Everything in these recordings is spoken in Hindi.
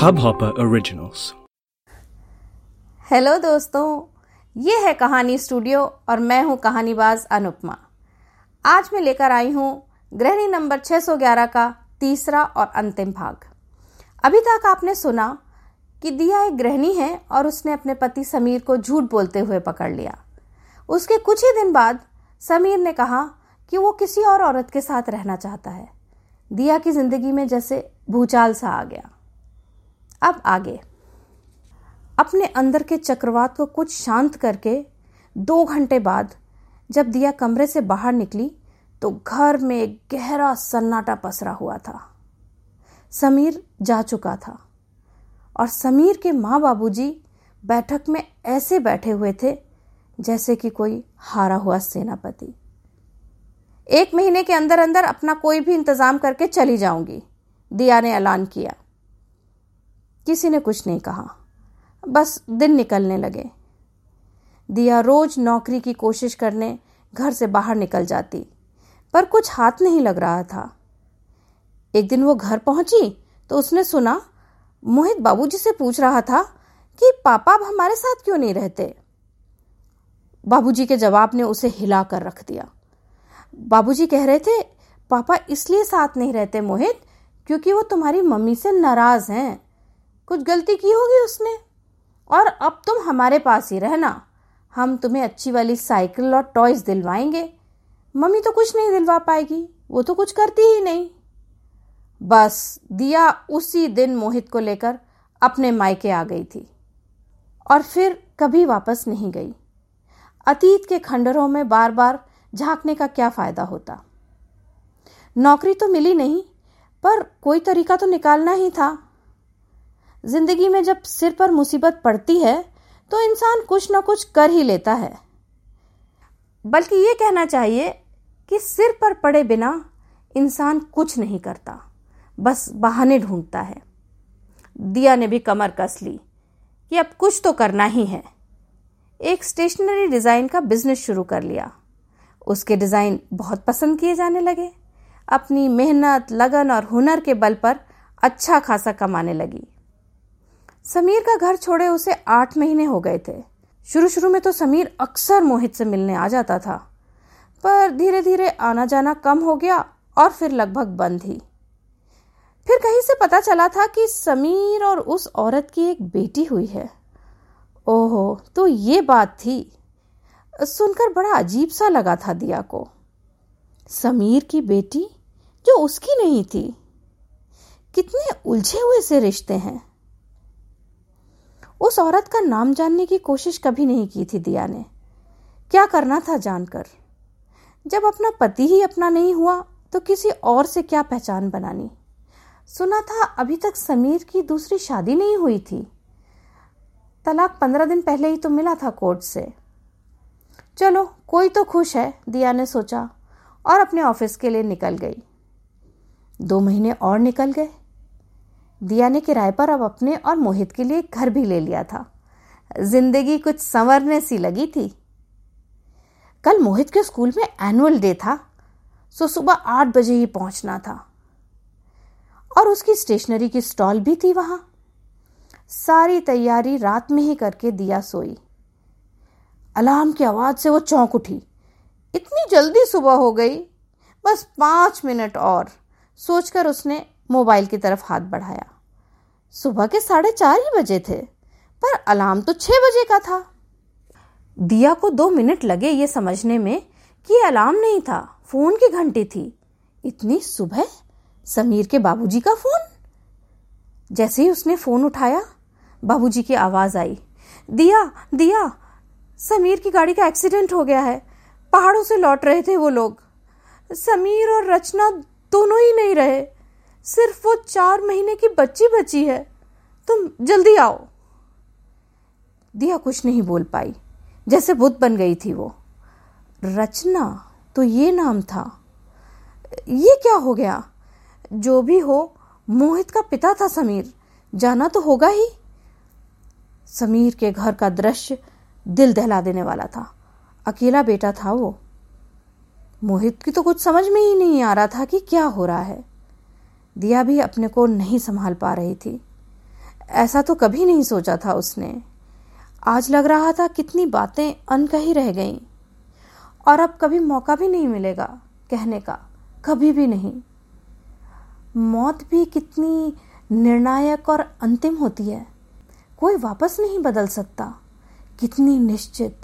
Hubhopper Originals. हेलो दोस्तों। ये है कहानी स्टूडियो और मैं हूँ कहानीबाज अनुपमा। आज मैं लेकर आई हूँ गृहिणी नंबर 611 का तीसरा और अंतिम भाग। अभी तक आपने सुना कि दिया एक गृहिणी है और उसने अपने पति समीर को झूठ बोलते हुए पकड़ लिया। उसके कुछ ही दिन बाद समीर ने कहा कि वो किसी और औरत के साथ रहना चाहता है। दिया की ज़िंदगी में जैसे भूचाल सा आ गया। अब आगे। अपने अंदर के चक्रवात को कुछ शांत करके दो घंटे बाद जब दिया कमरे से बाहर निकली तो घर में गहरा सन्नाटा पसरा हुआ था। समीर जा चुका था और समीर के माँ बाबूजी बैठक में ऐसे बैठे हुए थे जैसे कि कोई हारा हुआ सेनापति। एक महीने के अंदर अंदर अपना कोई भी इंतज़ाम करके चली जाऊँगी। दिया ने ऐलान किया। किसी ने कुछ नहीं कहा। बस दिन निकलने लगे। दिया रोज नौकरी की कोशिश करने घर से बाहर निकल जाती, पर कुछ हाथ नहीं लग रहा था। एक दिन वो घर पहुँची तो उसने सुना, मोहित बाबूजी से पूछ रहा था कि पापा अब हमारे साथ क्यों नहीं रहते? बाबूजी के जवाब ने उसे हिला कर रख दिया। बाबूजी कह रहे थे, पापा इसलिए साथ नहीं रहते मोहित, क्योंकि वो तुम्हारी मम्मी से नाराज़ हैं। कुछ गलती की होगी उसने? और अब तुम हमारे पास ही रहना। हम तुम्हें अच्छी वाली साइकिल और टॉयज दिलवाएँगे। मम्मी तो कुछ नहीं दिलवा पाएगी, वो तो कुछ करती ही नहीं। बस, दिया उसी दिन मोहित को लेकर अपने मायके आ गई थी। और फिर कभी वापस नहीं गई। अतीत के खंडरों में बार बार झांकने का क्या फ़ायदा होता? नौकरी तो मिली नहीं, पर कोई तरीका तो निकालना ही था। ज़िंदगी में जब सिर पर मुसीबत पड़ती है तो इंसान कुछ ना कुछ कर ही लेता है। बल्कि ये कहना चाहिए कि सिर पर पड़े बिना इंसान कुछ नहीं करता, बस बहाने ढूंढता है। दिया ने भी कमर कस ली कि अब कुछ तो करना ही है। एक स्टेशनरी डिज़ाइन का बिज़नेस शुरू कर लिया। उसके डिज़ाइन बहुत पसंद किए जाने लगे। अपनी मेहनत, लगन और हुनर के बल पर अच्छा खासा कमाने लगी। समीर का घर छोड़े उसे आठ महीने हो गए थे। शुरू शुरू में तो समीर अक्सर मोहित से मिलने आ जाता था। पर धीरे धीरे आना जाना कम हो गया और फिर लगभग बंद ही। फिर कहीं से पता चला था कि समीर और उस औरत की एक बेटी हुई है। ओहो तो ये बात थी। सुनकर बड़ा अजीब सा लगा था दिया को। समीर की बेटी, जो उसकी नहीं थी, कितने उलझे हुए से रिश्ते हैं। उस औरत का नाम जानने की कोशिश कभी नहीं की थी दिया ने। क्या करना था जानकर? जब अपना पति ही अपना नहीं हुआ तो किसी और से क्या पहचान बनानी? सुना था अभी तक समीर की दूसरी शादी नहीं हुई थी। तलाक पंद्रह दिन पहले ही तो मिला था कोर्ट से। चलो, कोई तो खुश है, दिया ने सोचा, और अपने ऑफ़िस के लिए निकल गई। दो महीने और निकल गए। दिया ने किराए पर अब अपने और मोहित के लिए घर भी ले लिया था। ज़िंदगी कुछ संवरने सी लगी थी। कल मोहित के स्कूल में एनुअल डे था, सो सुबह आठ बजे ही पहुँचना था। और उसकी स्टेशनरी की स्टॉल भी थी वहाँ। सारी तैयारी रात में ही करके दिया सोई। अलार्म की आवाज़ से वो चौंक उठी। इतनी जल्दी सुबह हो गई। बस पाँच मिनट और, सोचकर उसने मोबाइल की तरफ़ हाथ बढ़ाया। सुबह के साढ़े चार ही बजे थे, पर अलार्म तो छह बजे का था। दिया को दो मिनट लगे ये समझने में कि अलार्म नहीं था, फ़ोन की घंटी थी। इतनी सुबह? समीर के बाबूजी का फ़ोन? जैसे ही उसने फ़ोन उठाया, बाबूजी की आवाज़ आई, दिया दिया समीर की गाड़ी का एक्सीडेंट हो गया है। पहाड़ों से लौट रहे थे वो लोग। समीर और रचना दोनों ही नहीं रहे। सिर्फ़ वो चार महीने की बच्ची बची है। तुम जल्दी आओ। दिया कुछ नहीं बोल पाई। जैसे बुद्ध बन गई थी वो। रचना तो ये नाम था। ये क्या हो गया? जो भी हो, मोहित का पिता था समीर। जाना तो होगा ही। समीर के घर का दृश्य दिल दहला देने वाला था। अकेला बेटा था वो। मोहित की तो कुछ समझ में ही नहीं आ रहा था कि क्या हो रहा है। दिया भी अपने को नहीं संभाल पा रही थी। ऐसा तो कभी नहीं सोचा था उसने। आज लग रहा था कितनी बातें अनकही रह गईं। और अब कभी मौका भी नहीं मिलेगा कहने का। कभी भी नहीं। मौत भी कितनी निर्णायक और अंतिम होती है। कोई वापस नहीं बदल सकता। कितनी निश्चित।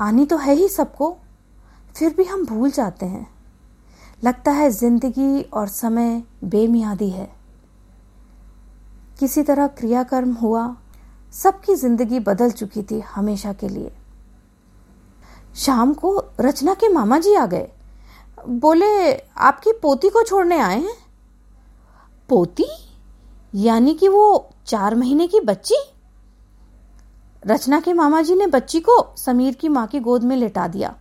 आनी तो है ही सबको, फिर भी हम भूल जाते हैं। लगता है ज़िंदगी और समय बेमियादी है। किसी तरह क्रियाकर्म हुआ, सबकी ज़िंदगी बदल चुकी थी हमेशा के लिए। शाम को रचना के मामा जी आ गए। बोले, आपकी पोती को छोड़ने आए हैं? पोती? यानी कि वो चार महीने की बच्ची? रचना के मामा जी ने बच्ची को समीर की माँ की गोद में लेटा दिया।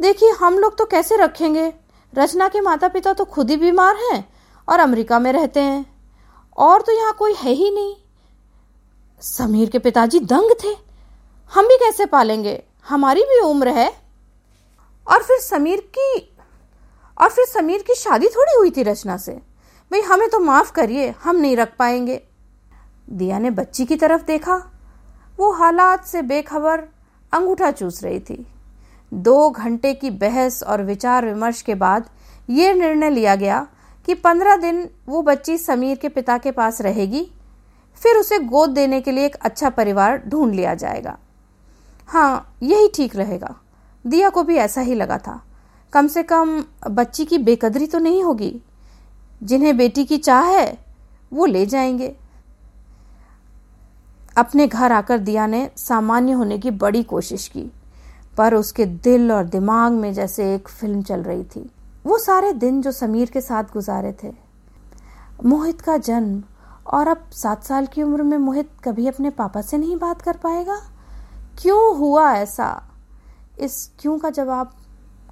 देखिए, हम लोग तो कैसे रखेंगे? रचना के माता पिता तो खुद ही बीमार हैं और अमेरिका में रहते हैं। और तो यहाँ कोई है ही नहीं। समीर के पिताजी दंग थे। हम भी कैसे पालेंगे? हमारी भी उम्र है। और फिर समीर की, और फिर समीर की शादी थोड़ी हुई थी रचना से। भाई, हमें तो माफ़ करिए, हम नहीं रख पाएँगे। दिया ने बच्ची की तरफ़ देखा। वो हालात से बेखबर अंगूठा चूस रही थी। दो घंटे की बहस और विचार विमर्श के बाद ये निर्णय लिया गया कि पंद्रह दिन वो बच्ची समीर के पिता के पास रहेगी, फिर उसे गोद देने के लिए एक अच्छा परिवार ढूंढ लिया जाएगा। हाँ यही ठीक रहेगा। दिया को भी ऐसा ही लगा था। कम से कम बच्ची की बेकदरी तो नहीं होगी। जिन्हें बेटी की चाह है, वो ले जाएँगे। अपने घर आकर दिया ने सामान्य होने की बड़ी कोशिश की, पर उसके दिल और दिमाग में जैसे एक फ़िल्म चल रही थी। वो सारे दिन जो समीर के साथ गुजारे थे। मोहित का जन्म और अब सात साल की उम्र में मोहित कभी अपने पापा से नहीं बात कर पाएगा? क्यों हुआ ऐसा? इस क्यों का जवाब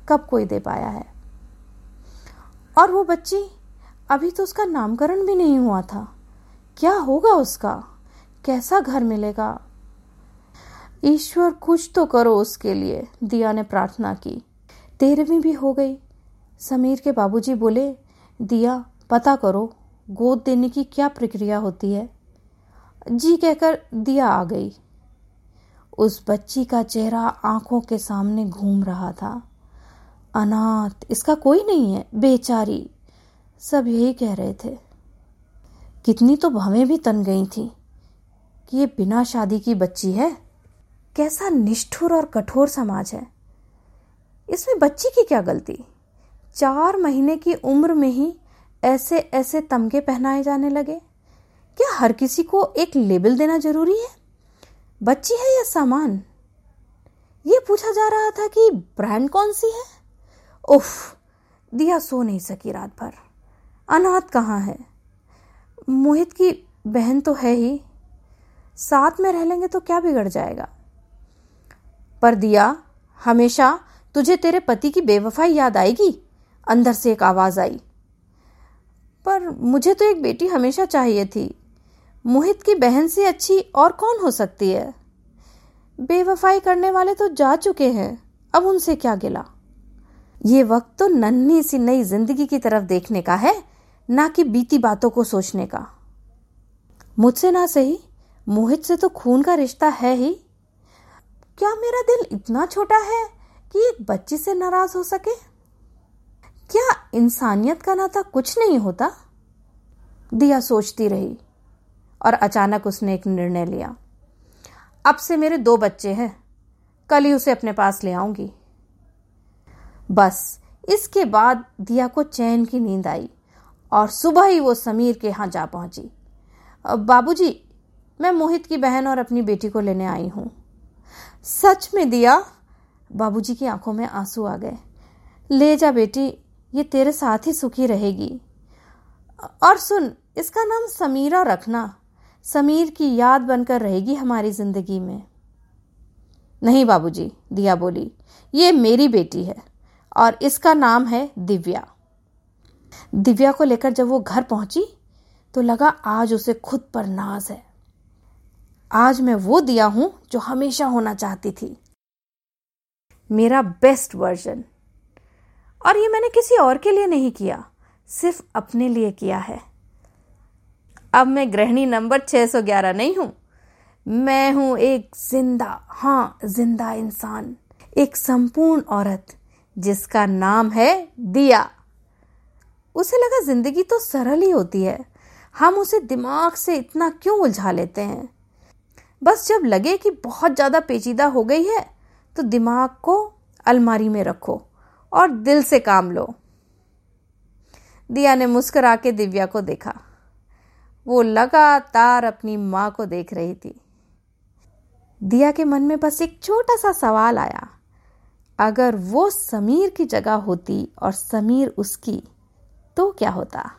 कब कोई दे पाया है? और वो बच्ची, अभी तो उसका नामकरण भी नहीं हुआ था। क्या होगा उसका? कैसा घर मिलेगा? ईश्वर, कुछ तो करो उसके लिए, दिया ने प्रार्थना की। तेरहवीं भी हो गई। समीर के बाबूजी बोले, दिया, पता करो, गोद देने की क्या प्रक्रिया होती है? जी कहकर दिया आ गई। उस बच्ची का चेहरा आँखों के सामने घूम रहा था। अनाथ, इसका कोई नहीं है, बेचारी। सब यही कह रहे थे। कितनी तो भवें भी तन गई थी। कि ये बिना शादी की बच्ची है? कैसा निष्ठुर और कठोर समाज है। इसमें बच्ची की क्या गलती? चार महीने की उम्र में ही ऐसे ऐसे तमगे पहनाए जाने लगे। क्या हर किसी को एक लेबल देना ज़रूरी है? बच्ची है या सामान? ये पूछा जा रहा था कि ब्रांड कौन सी है? उफ, दिया सो नहीं सकी रात भर। अनाथ कहाँ है? मोहित की बहन तो है ही। साथ में रह लेंगे तो क्या बिगड़ जाएगा? पर दिया, हमेशा तुझे तेरे पति की बेवफाई याद आएगी? अंदर से एक आवाज़ आई। पर मुझे तो एक बेटी हमेशा चाहिए थी। मोहित की बहन से अच्छी और कौन हो सकती है? बेवफाई करने वाले तो जा चुके हैं, अब उनसे क्या गिला? ये वक्त तो नन्ही सी नई ज़िंदगी की तरफ़ देखने का है, ना कि बीती बातों को सोचने का। मुझसे ना सही मोहित से तो खून का रिश्ता है ही। क्या मेरा दिल इतना छोटा है कि एक बच्ची से नाराज़ हो सके? क्या इंसानियत का नाता कुछ नहीं होता? दिया सोचती रही और अचानक उसने एक निर्णय लिया। अब से मेरे दो बच्चे हैं। कल ही उसे अपने पास ले आऊँगी। बस इसके बाद दिया को चैन की नींद आई और सुबह ही वो समीर के यहाँ जा पहुँची। बाबूजी मैं मोहित की बहन और अपनी बेटी को लेने आई हूँ। सच में दिया, बाबूजी की आँखों में आँसू आ गए। ले जा बेटी, ये तेरे साथ ही सुखी रहेगी। और सुन, इसका नाम समीरा रखना। समीर की याद बनकर रहेगी हमारी ज़िंदगी में। नहीं बाबूजी, दिया बोली, ये मेरी बेटी है और इसका नाम है दिव्या। दिव्या को लेकर जब वो घर पहुँची तो लगा आज उसे खुद पर नाज है। आज मैं वो दिया हूँ जो हमेशा होना चाहती थी। मेरा बेस्ट वर्जन और ये मैंने किसी और के लिए नहीं किया, सिर्फ़ अपने लिए किया है। अब मैं गृहिणी नंबर 611 नहीं हूँ। मैं हूँ एक ज़िंदा हाँ ज़िंदा इंसान, एक संपूर्ण औरत, जिसका नाम है दिया। उसे लगा ज़िंदगी तो सरल ही होती है। हम उसे दिमाग से इतना क्यों उलझा लेते हैं? बस जब लगे कि बहुत ज़्यादा पेचीदा हो गई है तो दिमाग को अलमारी में रखो और दिल से काम लो। दिया ने मुस्करा के दिव्या को देखा। वो लगातार अपनी माँ को देख रही थी। दिया के मन में बस एक छोटा सा सवाल आया। अगर वो समीर की जगह होती और समीर उसकी तो क्या होता?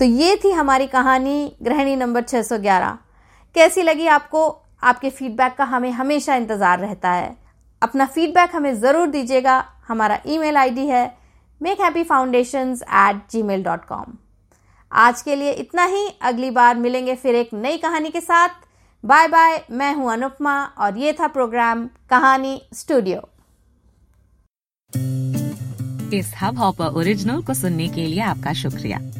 तो ये थी हमारी कहानी गृहिणी नंबर 611 कैसी लगी आपको? आपके फीडबैक का हमें हमेशा इंतज़ार रहता है। अपना फीडबैक हमें ज़रूर दीजिएगा। हमारा ईमेल आईडी है make happy foundation at Gmail dot com आज के लिए इतना ही। अगली बार मिलेंगे फिर एक नई कहानी के साथ। बाय बाय मैं हूँ अनुपमा और ये था प्रोग्राम कहानी स्टूडियो इस हब हॉपर ओरिजिनल को सुनने के लिए आपका शुक्रिया।